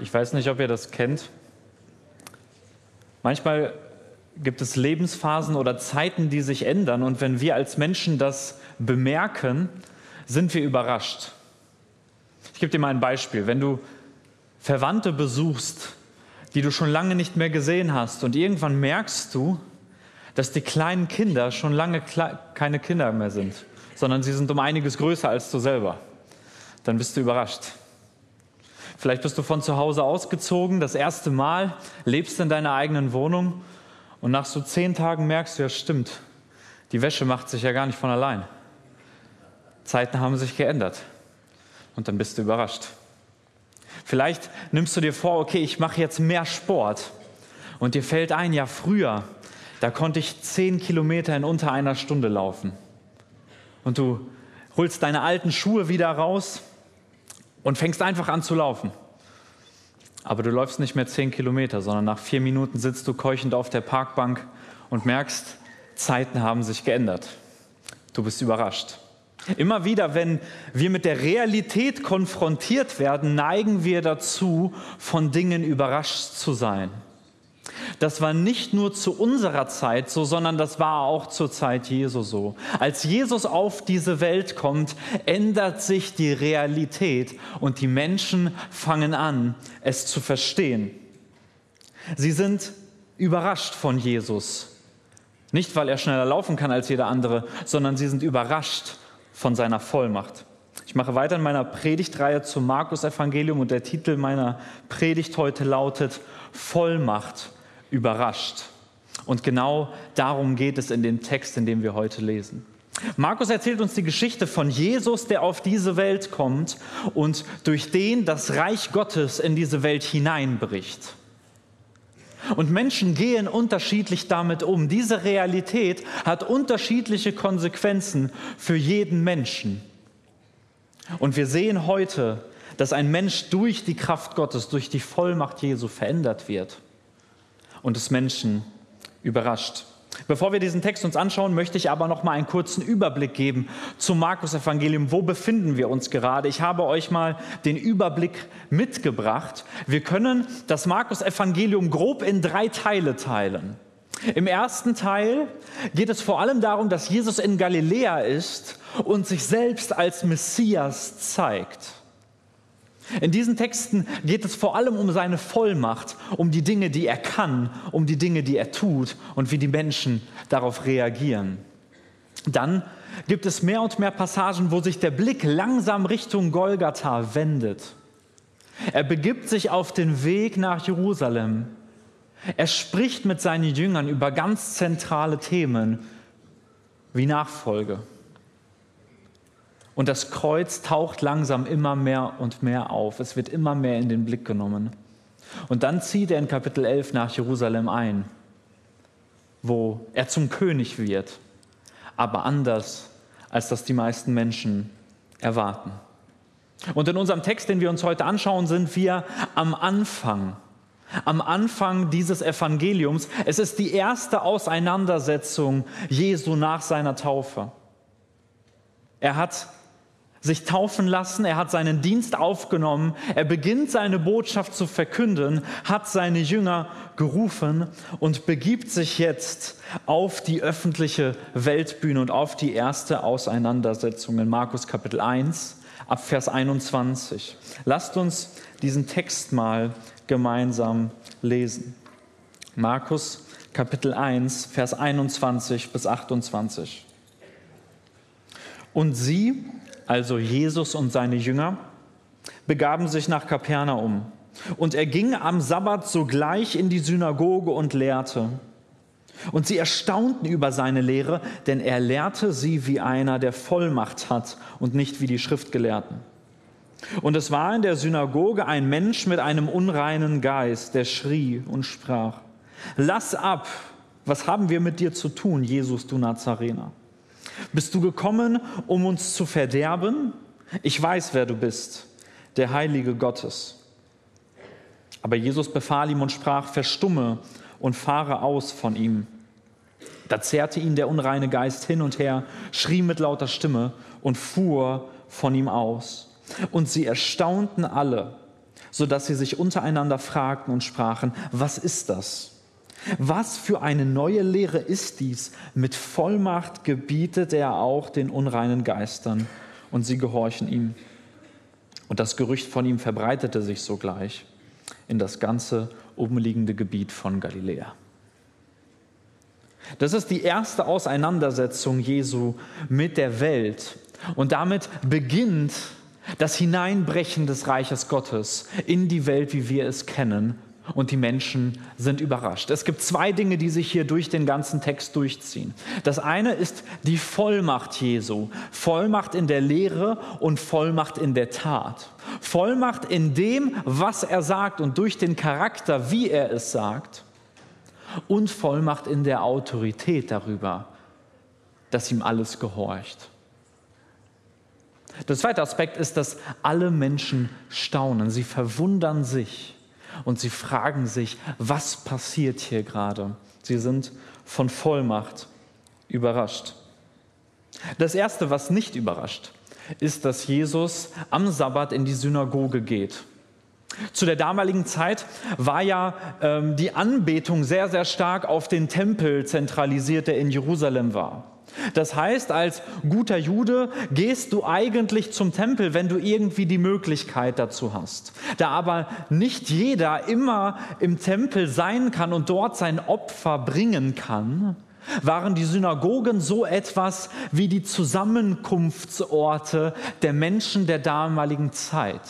Ich weiß nicht, ob ihr das kennt. Manchmal gibt es Lebensphasen oder Zeiten, die sich ändern. Und wenn wir als Menschen das bemerken, sind wir überrascht. Ich gebe dir mal ein Beispiel. Wenn du Verwandte besuchst, die du schon lange nicht mehr gesehen hast und irgendwann merkst du, dass die kleinen Kinder schon lange keine Kinder mehr sind, sondern sie sind um einiges größer als du selber, dann bist du überrascht. Vielleicht bist du von zu Hause ausgezogen, das erste Mal, lebst in deiner eigenen Wohnung und nach so zehn Tagen merkst du, ja stimmt, die Wäsche macht sich ja gar nicht von allein. Zeiten haben sich geändert und dann bist du überrascht. Vielleicht nimmst du dir vor, okay, ich mache jetzt mehr Sport und dir fällt ein, ja früher, da konnte ich zehn Kilometer in unter einer Stunde laufen. Und du holst deine alten Schuhe wieder raus und fängst einfach an zu laufen. Aber du läufst nicht mehr zehn Kilometer, sondern nach vier Minuten sitzt du keuchend auf der Parkbank und merkst, Zeiten haben sich geändert. Du bist überrascht. Immer wieder, wenn wir mit der Realität konfrontiert werden, neigen wir dazu, von Dingen überrascht zu sein. Das war nicht nur zu unserer Zeit so, sondern das war auch zur Zeit Jesu so. Als Jesus auf diese Welt kommt, ändert sich die Realität und die Menschen fangen an, es zu verstehen. Sie sind überrascht von Jesus. Nicht, weil er schneller laufen kann als jeder andere, sondern sie sind überrascht von seiner Vollmacht. Ich mache weiter in meiner Predigtreihe zum Markus-Evangelium und der Titel meiner Predigt heute lautet Vollmacht überrascht. Und genau darum geht es in dem Text, in dem wir heute lesen. Markus erzählt uns die Geschichte von Jesus, der auf diese Welt kommt und durch den das Reich Gottes in diese Welt hineinbricht. Und Menschen gehen unterschiedlich damit um. Diese Realität hat unterschiedliche Konsequenzen für jeden Menschen. Und wir sehen heute, dass ein Mensch durch die Kraft Gottes, durch die Vollmacht Jesu verändert wird und des Menschen überrascht. Bevor wir diesen Text uns anschauen, möchte ich aber noch mal einen kurzen Überblick geben zum Markus Evangelium. Wo befinden wir uns gerade? Ich habe euch mal den Überblick mitgebracht. Wir können das Markus Evangelium grob in drei Teile teilen. Im ersten Teil geht es vor allem darum, dass Jesus in Galiläa ist und sich selbst als Messias zeigt. In diesen Texten geht es vor allem um seine Vollmacht, um die Dinge, die er kann, um die Dinge, die er tut und wie die Menschen darauf reagieren. Dann gibt es mehr und mehr Passagen, wo sich der Blick langsam Richtung Golgatha wendet. Er begibt sich auf den Weg nach Jerusalem. Er spricht mit seinen Jüngern über ganz zentrale Themen wie Nachfolge. Und das Kreuz taucht langsam immer mehr und mehr auf. Es wird immer mehr in den Blick genommen. Und dann zieht er in Kapitel 11 nach Jerusalem ein, wo er zum König wird, aber anders, als das die meisten Menschen erwarten. Und in unserem Text, den wir uns heute anschauen, sind wir am Anfang. Am Anfang dieses Evangeliums. Es ist die erste Auseinandersetzung Jesu nach seiner Taufe. Er hat sich taufen lassen, er hat seinen Dienst aufgenommen, er beginnt seine Botschaft zu verkünden, hat seine Jünger gerufen und begibt sich jetzt auf die öffentliche Weltbühne und auf die erste Auseinandersetzung in Markus Kapitel 1 ab Vers 21. Lasst uns diesen Text mal gemeinsam lesen. Markus Kapitel 1, Vers 21 bis 28. Und sie, also Jesus und seine Jünger, begaben sich nach Kapernaum. Und er ging am Sabbat sogleich in die Synagoge und lehrte. Und sie erstaunten über seine Lehre, denn er lehrte sie wie einer, der Vollmacht hat und nicht wie die Schriftgelehrten. Und es war in der Synagoge ein Mensch mit einem unreinen Geist, der schrie und sprach, Lass ab, was haben wir mit dir zu tun, Jesus, du Nazarener? Bist du gekommen, um uns zu verderben? Ich weiß, wer du bist, der Heilige Gottes. Aber Jesus befahl ihm und sprach, verstumme und fahre aus von ihm. Da zerrte ihn der unreine Geist hin und her, schrie mit lauter Stimme und fuhr von ihm aus. Und sie erstaunten alle sodass sie sich untereinander fragten und sprachen, was ist das? Was für eine neue Lehre ist dies? Mit Vollmacht gebietet er auch den unreinen Geistern und sie gehorchen ihm. Und das Gerücht von ihm verbreitete sich sogleich in das ganze umliegende Gebiet von Galiläa. Das ist die erste Auseinandersetzung Jesu mit der Welt. Und damit beginnt das Hineinbrechen des Reiches Gottes in die Welt, wie wir es kennen. Und die Menschen sind überrascht. Es gibt zwei Dinge, die sich hier durch den ganzen Text durchziehen. Das eine ist die Vollmacht Jesu. Vollmacht in der Lehre und Vollmacht in der Tat. Vollmacht in dem, was er sagt und durch den Charakter, wie er es sagt. Und Vollmacht in der Autorität darüber, dass ihm alles gehorcht. Der zweite Aspekt ist, dass alle Menschen staunen. Sie verwundern sich und sie fragen sich, was passiert hier gerade? Sie sind von Vollmacht überrascht. Das Erste, was nicht überrascht, ist, dass Jesus am Sabbat in die Synagoge geht. Zu der damaligen Zeit war ja ähm, die Anbetung sehr, sehr stark auf den Tempel zentralisiert, der in Jerusalem war. Das heißt, als guter Jude gehst du eigentlich zum Tempel, wenn du irgendwie die Möglichkeit dazu hast. Da aber nicht jeder immer im Tempel sein kann und dort sein Opfer bringen kann, waren die Synagogen so etwas wie die Zusammenkunftsorte der Menschen der damaligen Zeit.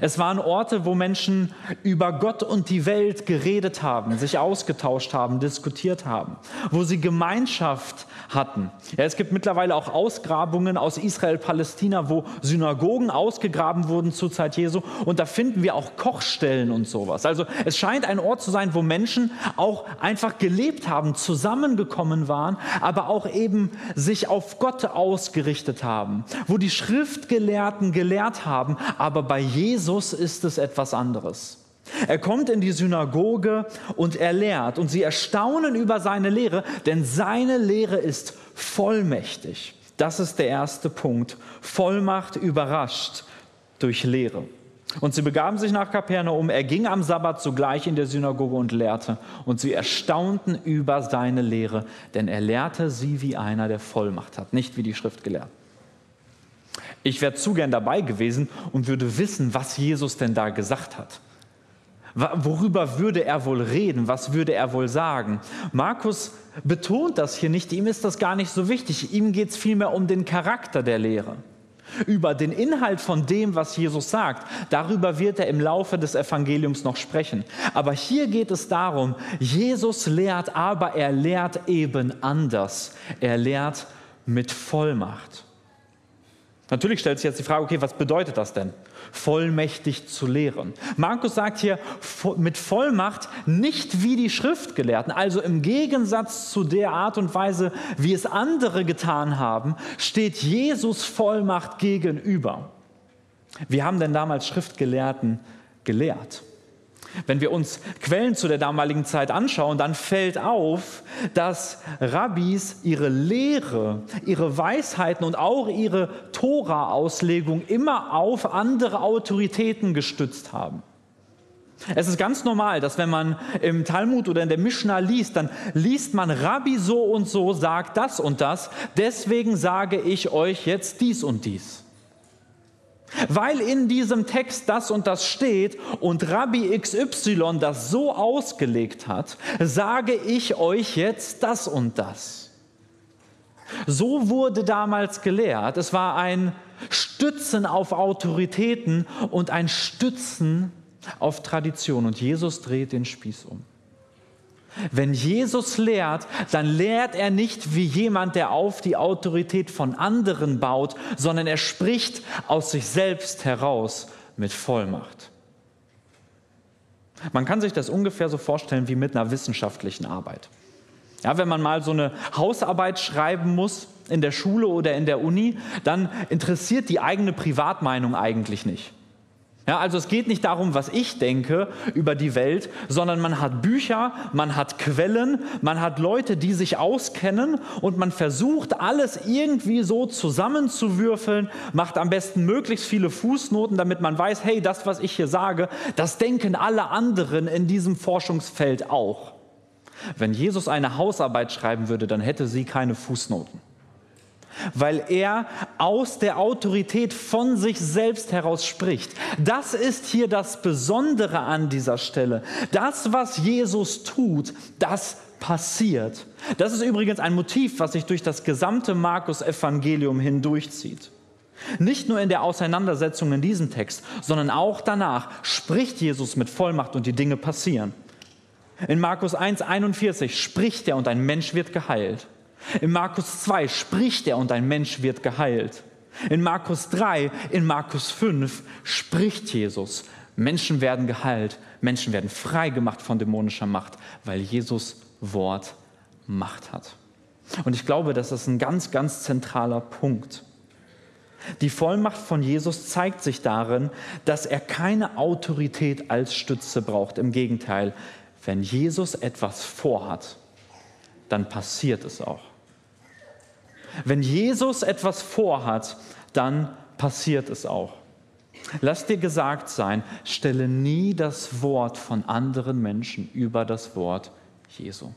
Es waren Orte, wo Menschen über Gott und die Welt geredet haben, sich ausgetauscht haben, diskutiert haben, wo sie Gemeinschaft hatten. Ja, es gibt mittlerweile auch Ausgrabungen aus Israel, Palästina, wo Synagogen ausgegraben wurden zur Zeit Jesu und da finden wir auch Kochstellen und sowas. Also es scheint ein Ort zu sein, wo Menschen auch einfach gelebt haben, zusammengekommen waren, aber auch eben sich auf Gott ausgerichtet haben, wo die Schriftgelehrten gelehrt haben, aber bei Jesus Jesus ist es etwas anderes. Er kommt in die Synagoge und er lehrt und sie erstaunen über seine Lehre, denn seine Lehre ist vollmächtig. Das ist der erste Punkt. Vollmacht überrascht durch Lehre. Und sie begaben sich nach Kapernaum. Er ging am Sabbat sogleich in der Synagoge und lehrte. Und sie erstaunten über seine Lehre, denn er lehrte sie wie einer, der Vollmacht hat, nicht wie die Schriftgelehrten. Ich wäre zu gern dabei gewesen und würde wissen, was Jesus denn da gesagt hat. Worüber würde er wohl reden? Was würde er wohl sagen? Markus betont das hier nicht, ihm ist das gar nicht so wichtig. Ihm geht es vielmehr um den Charakter der Lehre. Über den Inhalt von dem, was Jesus sagt, darüber wird er im Laufe des Evangeliums noch sprechen. Aber hier geht es darum, Jesus lehrt, aber er lehrt eben anders. Er lehrt mit Vollmacht. Natürlich stellt sich jetzt die Frage, okay, was bedeutet das denn? Vollmächtig zu lehren. Markus sagt hier mit Vollmacht nicht wie die Schriftgelehrten, also im Gegensatz zu der Art und Weise, wie es andere getan haben, steht Jesus Vollmacht gegenüber. Wie haben denn damals Schriftgelehrten gelehrt? Wenn wir uns Quellen zu der damaligen Zeit anschauen, dann fällt auf, dass Rabbis ihre Lehre, ihre Weisheiten und auch ihre Tora-Auslegung immer auf andere Autoritäten gestützt haben. Es ist ganz normal, dass wenn man im Talmud oder in der Mishnah liest, dann liest man Rabbi so und so sagt das und das, deswegen sage ich euch jetzt dies und dies. Weil in diesem Text das und das steht und Rabbi XY das so ausgelegt hat, sage ich euch jetzt das und das. So wurde damals gelehrt. Es war ein Stützen auf Autoritäten und ein Stützen auf Tradition. Und Jesus dreht den Spieß um. Wenn Jesus lehrt, dann lehrt er nicht wie jemand, der auf die Autorität von anderen baut, sondern er spricht aus sich selbst heraus mit Vollmacht. Man kann sich das ungefähr so vorstellen wie mit einer wissenschaftlichen Arbeit. Ja, wenn man mal so eine Hausarbeit schreiben muss in der Schule oder in der Uni, dann interessiert die eigene Privatmeinung eigentlich nicht. Ja, also es geht nicht darum, was ich denke über die Welt, sondern man hat Bücher, man hat Quellen, man hat Leute, die sich auskennen und man versucht alles irgendwie so zusammenzuwürfeln, macht am besten möglichst viele Fußnoten, damit man weiß, hey, das, was ich hier sage, das denken alle anderen in diesem Forschungsfeld auch. Wenn Jesus eine Hausarbeit schreiben würde, dann hätte sie keine Fußnoten weil er aus der Autorität von sich selbst heraus spricht. Das ist hier das Besondere an dieser Stelle. Das, was Jesus tut, das passiert. Das ist übrigens ein Motiv, was sich durch das gesamte Markus-Evangelium hindurchzieht. Nicht nur in der Auseinandersetzung in diesem Text, sondern auch danach spricht Jesus mit Vollmacht und die Dinge passieren. In Markus 1,41 spricht er und ein Mensch wird geheilt. In Markus 2 spricht er und ein Mensch wird geheilt. In Markus 3, in Markus 5 spricht Jesus. Menschen werden geheilt, Menschen werden frei gemacht von dämonischer Macht, weil Jesus Wort Macht hat. Und ich glaube, das ist ein ganz, ganz zentraler Punkt. Die Vollmacht von Jesus zeigt sich darin, dass er keine Autorität als Stütze braucht. Im Gegenteil, wenn Jesus etwas vorhat, dann passiert es auch. Wenn Jesus etwas vorhat, dann passiert es auch. Lass dir gesagt sein, stelle nie das Wort von anderen Menschen über das Wort Jesu.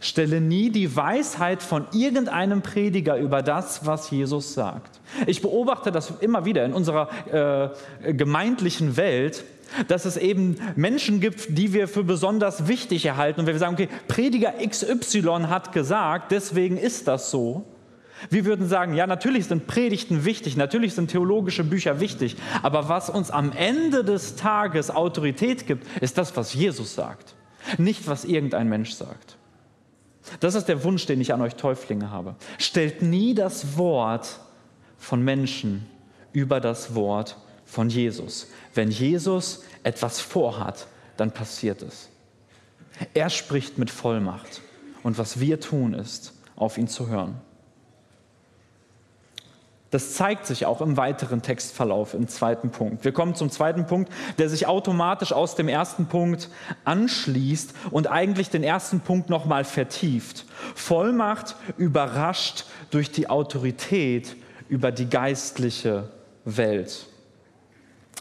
Stelle nie die Weisheit von irgendeinem Prediger über das, was Jesus sagt. Ich beobachte das immer wieder in unserer äh, gemeindlichen Welt, dass es eben Menschen gibt, die wir für besonders wichtig erhalten. Und wenn wir sagen, okay, Prediger XY hat gesagt, deswegen ist das so. Wir würden sagen, ja, natürlich sind Predigten wichtig, natürlich sind theologische Bücher wichtig, aber was uns am Ende des Tages Autorität gibt, ist das, was Jesus sagt, nicht was irgendein Mensch sagt. Das ist der Wunsch, den ich an euch Täuflinge habe. Stellt nie das Wort von Menschen über das Wort von Jesus. Wenn Jesus etwas vorhat, dann passiert es. Er spricht mit Vollmacht. Und was wir tun, ist, auf ihn zu hören. Das zeigt sich auch im weiteren Textverlauf, im zweiten Punkt. Wir kommen zum zweiten Punkt, der sich automatisch aus dem ersten Punkt anschließt und eigentlich den ersten Punkt nochmal vertieft. Vollmacht überrascht durch die Autorität über die geistliche Welt.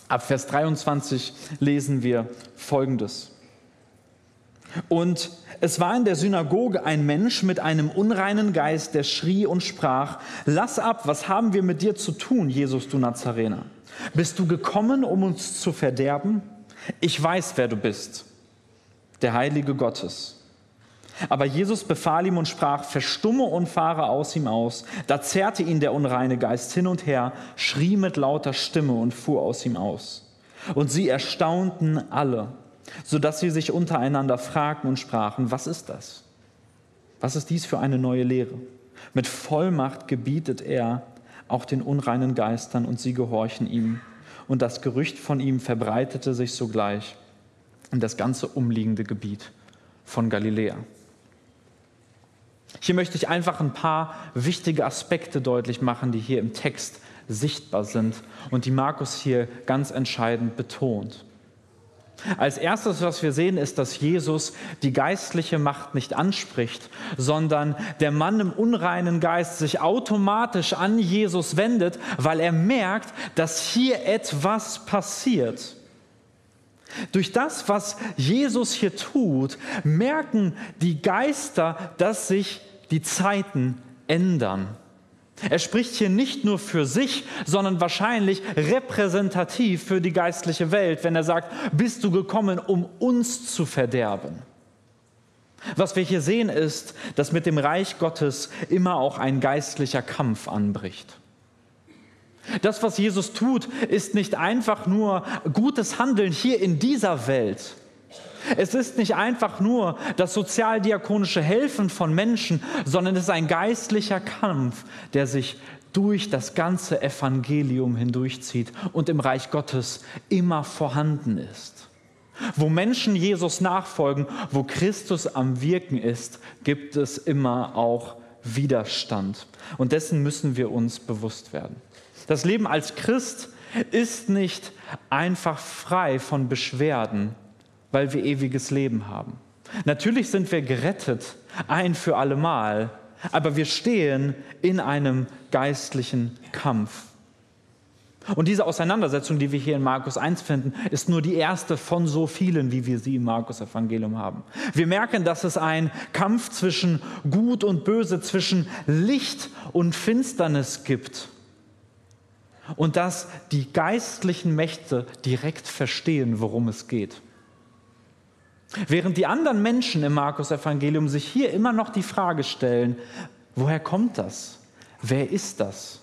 Ab Vers 23 lesen wir Folgendes. Und es war in der Synagoge ein Mensch mit einem unreinen Geist, der schrie und sprach, lass ab, was haben wir mit dir zu tun, Jesus du Nazarener? Bist du gekommen, um uns zu verderben? Ich weiß, wer du bist, der Heilige Gottes. Aber Jesus befahl ihm und sprach, verstumme und fahre aus ihm aus. Da zerrte ihn der unreine Geist hin und her, schrie mit lauter Stimme und fuhr aus ihm aus. Und sie erstaunten alle sodass sie sich untereinander fragten und sprachen, was ist das? Was ist dies für eine neue Lehre? Mit Vollmacht gebietet er auch den unreinen Geistern und sie gehorchen ihm. Und das Gerücht von ihm verbreitete sich sogleich in das ganze umliegende Gebiet von Galiläa. Hier möchte ich einfach ein paar wichtige Aspekte deutlich machen, die hier im Text sichtbar sind und die Markus hier ganz entscheidend betont. Als erstes, was wir sehen, ist, dass Jesus die geistliche Macht nicht anspricht, sondern der Mann im unreinen Geist sich automatisch an Jesus wendet, weil er merkt, dass hier etwas passiert. Durch das, was Jesus hier tut, merken die Geister, dass sich die Zeiten ändern. Er spricht hier nicht nur für sich, sondern wahrscheinlich repräsentativ für die geistliche Welt, wenn er sagt, bist du gekommen, um uns zu verderben. Was wir hier sehen ist, dass mit dem Reich Gottes immer auch ein geistlicher Kampf anbricht. Das, was Jesus tut, ist nicht einfach nur gutes Handeln hier in dieser Welt, es ist nicht einfach nur das sozialdiakonische Helfen von Menschen, sondern es ist ein geistlicher Kampf, der sich durch das ganze Evangelium hindurchzieht und im Reich Gottes immer vorhanden ist. Wo Menschen Jesus nachfolgen, wo Christus am Wirken ist, gibt es immer auch Widerstand. Und dessen müssen wir uns bewusst werden. Das Leben als Christ ist nicht einfach frei von Beschwerden, weil wir ewiges Leben haben. Natürlich sind wir gerettet, ein für allemal, aber wir stehen in einem geistlichen Kampf. Und diese Auseinandersetzung, die wir hier in Markus 1 finden, ist nur die erste von so vielen, wie wir sie im Markus Evangelium haben. Wir merken, dass es ein Kampf zwischen Gut und Böse, zwischen Licht und Finsternis gibt. Und dass die geistlichen Mächte direkt verstehen, worum es geht. Während die anderen Menschen im Markus Evangelium sich hier immer noch die Frage stellen, woher kommt das? Wer ist das?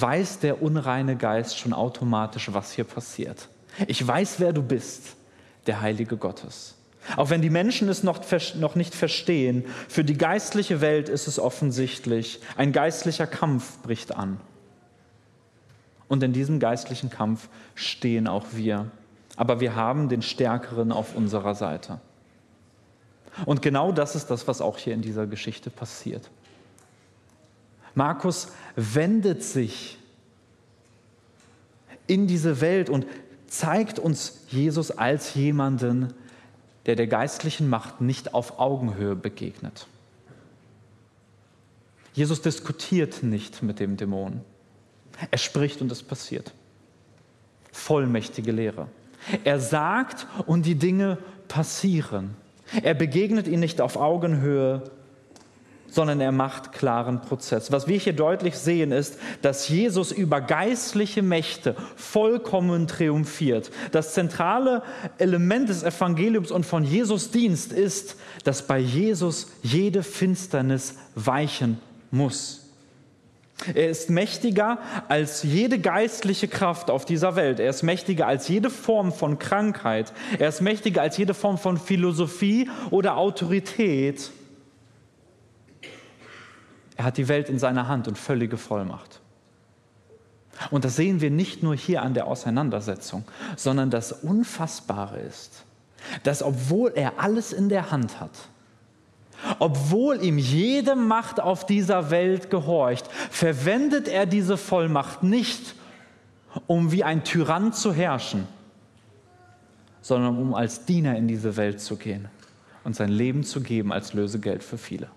weiß der unreine Geist schon automatisch, was hier passiert. Ich weiß, wer du bist, der Heilige Gottes. Auch wenn die Menschen es noch, noch nicht verstehen, für die geistliche Welt ist es offensichtlich, ein geistlicher Kampf bricht an. Und in diesem geistlichen Kampf stehen auch wir. Aber wir haben den Stärkeren auf unserer Seite. Und genau das ist das, was auch hier in dieser Geschichte passiert. Markus wendet sich in diese Welt und zeigt uns Jesus als jemanden, der der geistlichen Macht nicht auf Augenhöhe begegnet. Jesus diskutiert nicht mit dem Dämon. Er spricht und es passiert. Vollmächtige Lehre. Er sagt und die Dinge passieren. Er begegnet ihnen nicht auf Augenhöhe, sondern er macht klaren Prozess. Was wir hier deutlich sehen, ist, dass Jesus über geistliche Mächte vollkommen triumphiert. Das zentrale Element des Evangeliums und von Jesus Dienst ist, dass bei Jesus jede Finsternis weichen muss. Er ist mächtiger als jede geistliche Kraft auf dieser Welt. Er ist mächtiger als jede Form von Krankheit. Er ist mächtiger als jede Form von Philosophie oder Autorität. Er hat die Welt in seiner Hand und völlige Vollmacht. Und das sehen wir nicht nur hier an der Auseinandersetzung, sondern das Unfassbare ist, dass obwohl er alles in der Hand hat, obwohl ihm jede Macht auf dieser Welt gehorcht, verwendet er diese Vollmacht nicht, um wie ein Tyrann zu herrschen, sondern um als Diener in diese Welt zu gehen und sein Leben zu geben als Lösegeld für viele.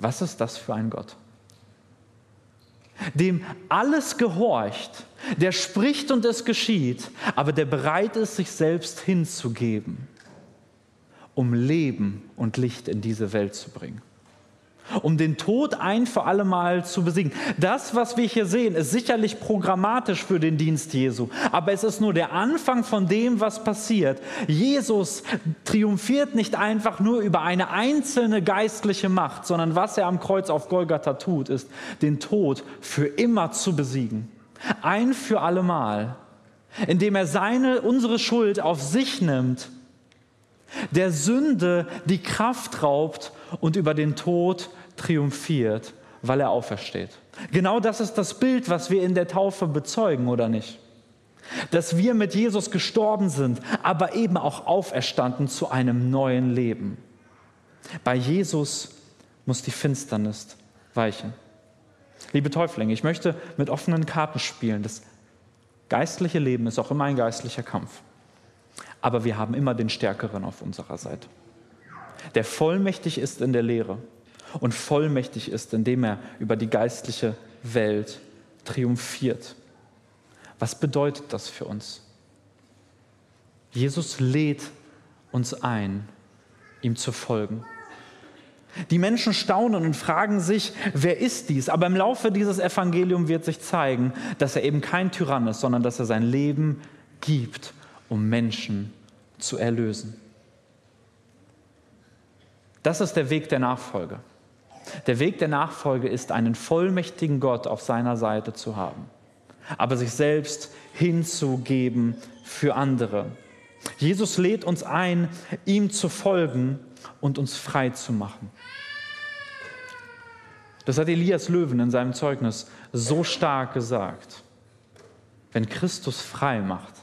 Was ist das für ein Gott? Dem alles gehorcht, der spricht und es geschieht, aber der bereit ist, sich selbst hinzugeben, um Leben und Licht in diese Welt zu bringen um den Tod ein für alle Mal zu besiegen. Das, was wir hier sehen, ist sicherlich programmatisch für den Dienst Jesu, aber es ist nur der Anfang von dem, was passiert. Jesus triumphiert nicht einfach nur über eine einzelne geistliche Macht, sondern was er am Kreuz auf Golgatha tut, ist, den Tod für immer zu besiegen. Ein für alle Mal, indem er seine, unsere Schuld auf sich nimmt der Sünde die Kraft raubt und über den Tod triumphiert, weil er aufersteht. Genau das ist das Bild, was wir in der Taufe bezeugen, oder nicht? Dass wir mit Jesus gestorben sind, aber eben auch auferstanden zu einem neuen Leben. Bei Jesus muss die Finsternis weichen. Liebe Täuflinge, ich möchte mit offenen Karten spielen. Das geistliche Leben ist auch immer ein geistlicher Kampf. Aber wir haben immer den Stärkeren auf unserer Seite, der vollmächtig ist in der Lehre und vollmächtig ist, indem er über die geistliche Welt triumphiert. Was bedeutet das für uns? Jesus lädt uns ein, ihm zu folgen. Die Menschen staunen und fragen sich, wer ist dies? Aber im Laufe dieses Evangeliums wird sich zeigen, dass er eben kein Tyrann ist, sondern dass er sein Leben gibt, um Menschen zu erlösen. Das ist der Weg der Nachfolge. Der Weg der Nachfolge ist, einen vollmächtigen Gott auf seiner Seite zu haben, aber sich selbst hinzugeben für andere. Jesus lädt uns ein, ihm zu folgen und uns frei zu machen. Das hat Elias Löwen in seinem Zeugnis so stark gesagt. Wenn Christus frei macht,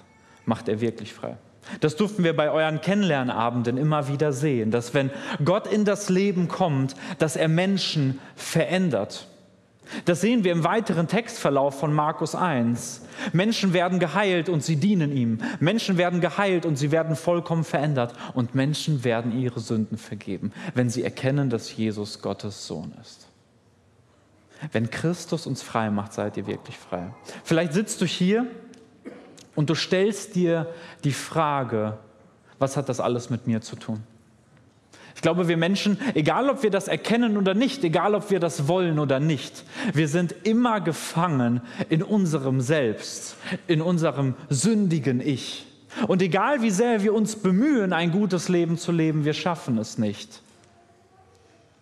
macht er wirklich frei. Das durften wir bei euren Kennenlernabenden immer wieder sehen, dass wenn Gott in das Leben kommt, dass er Menschen verändert. Das sehen wir im weiteren Textverlauf von Markus 1. Menschen werden geheilt und sie dienen ihm. Menschen werden geheilt und sie werden vollkommen verändert. Und Menschen werden ihre Sünden vergeben, wenn sie erkennen, dass Jesus Gottes Sohn ist. Wenn Christus uns frei macht, seid ihr wirklich frei. Vielleicht sitzt du hier und du stellst dir die Frage, was hat das alles mit mir zu tun? Ich glaube, wir Menschen, egal ob wir das erkennen oder nicht, egal ob wir das wollen oder nicht, wir sind immer gefangen in unserem Selbst, in unserem sündigen Ich. Und egal wie sehr wir uns bemühen, ein gutes Leben zu leben, wir schaffen es nicht.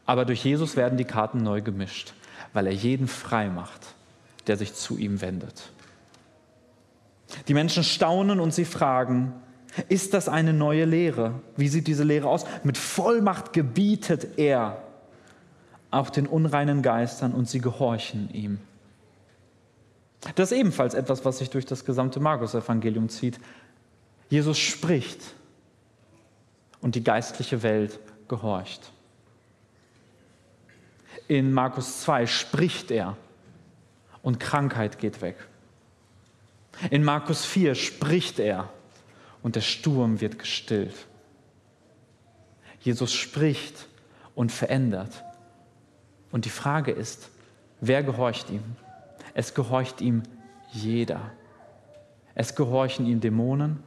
Aber durch Jesus werden die Karten neu gemischt, weil er jeden frei macht, der sich zu ihm wendet. Die Menschen staunen und sie fragen, ist das eine neue Lehre? Wie sieht diese Lehre aus? Mit Vollmacht gebietet er auch den unreinen Geistern und sie gehorchen ihm. Das ist ebenfalls etwas, was sich durch das gesamte Markus-Evangelium zieht. Jesus spricht und die geistliche Welt gehorcht. In Markus 2 spricht er und Krankheit geht weg. In Markus 4 spricht er und der Sturm wird gestillt. Jesus spricht und verändert. Und die Frage ist, wer gehorcht ihm? Es gehorcht ihm jeder. Es gehorchen ihm Dämonen,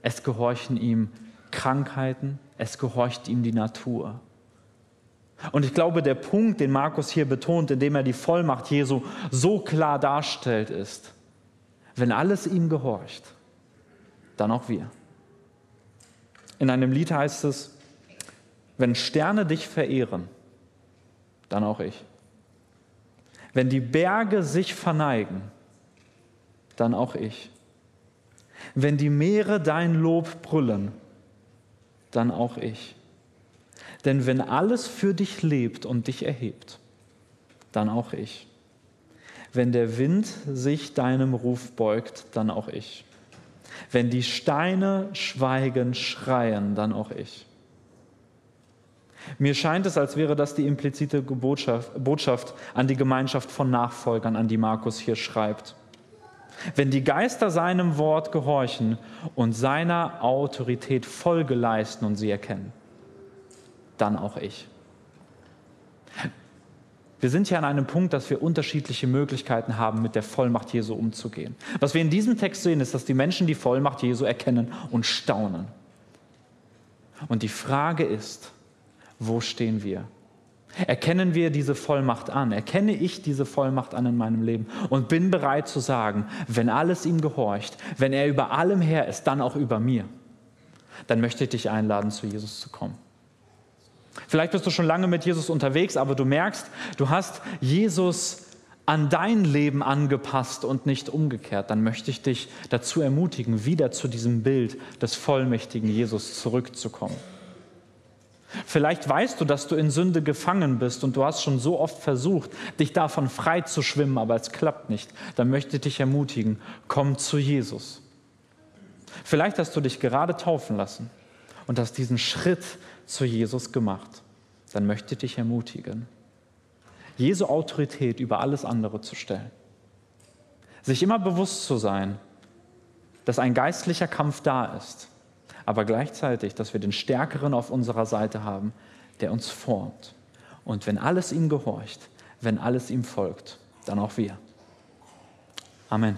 es gehorchen ihm Krankheiten, es gehorcht ihm die Natur. Und ich glaube, der Punkt, den Markus hier betont, indem er die Vollmacht Jesu so klar darstellt, ist, wenn alles ihm gehorcht, dann auch wir. In einem Lied heißt es, wenn Sterne dich verehren, dann auch ich. Wenn die Berge sich verneigen, dann auch ich. Wenn die Meere dein Lob brüllen, dann auch ich. Denn wenn alles für dich lebt und dich erhebt, dann auch ich. Wenn der Wind sich deinem Ruf beugt, dann auch ich. Wenn die Steine schweigen, schreien, dann auch ich. Mir scheint es, als wäre das die implizite Botschaft, an die Gemeinschaft von Nachfolgern, an die Markus hier schreibt. Wenn die Geister seinem Wort gehorchen und seiner Autorität Folge leisten und sie erkennen, dann auch ich. Wir sind hier an einem Punkt, dass wir unterschiedliche Möglichkeiten haben, mit der Vollmacht Jesu umzugehen. Was wir in diesem Text sehen, ist, dass die Menschen die Vollmacht Jesu erkennen und staunen. Und die Frage ist, wo stehen wir? Erkennen wir diese Vollmacht an? Erkenne ich diese Vollmacht an in meinem Leben und bin bereit zu sagen, wenn alles ihm gehorcht, wenn er über allem her ist, dann auch über mir, dann möchte ich dich einladen, zu Jesus zu kommen. Vielleicht bist du schon lange mit Jesus unterwegs, aber du merkst, du hast Jesus an dein Leben angepasst und nicht umgekehrt. Dann möchte ich dich dazu ermutigen, wieder zu diesem Bild des vollmächtigen Jesus zurückzukommen. Vielleicht weißt du, dass du in Sünde gefangen bist und du hast schon so oft versucht, dich davon frei zu schwimmen, aber es klappt nicht. Dann möchte ich dich ermutigen, komm zu Jesus. Vielleicht hast du dich gerade taufen lassen und hast diesen Schritt zu Jesus gemacht, dann möchte ich dich ermutigen, Jesu Autorität über alles andere zu stellen. Sich immer bewusst zu sein, dass ein geistlicher Kampf da ist, aber gleichzeitig, dass wir den Stärkeren auf unserer Seite haben, der uns formt. Und wenn alles ihm gehorcht, wenn alles ihm folgt, dann auch wir. Amen.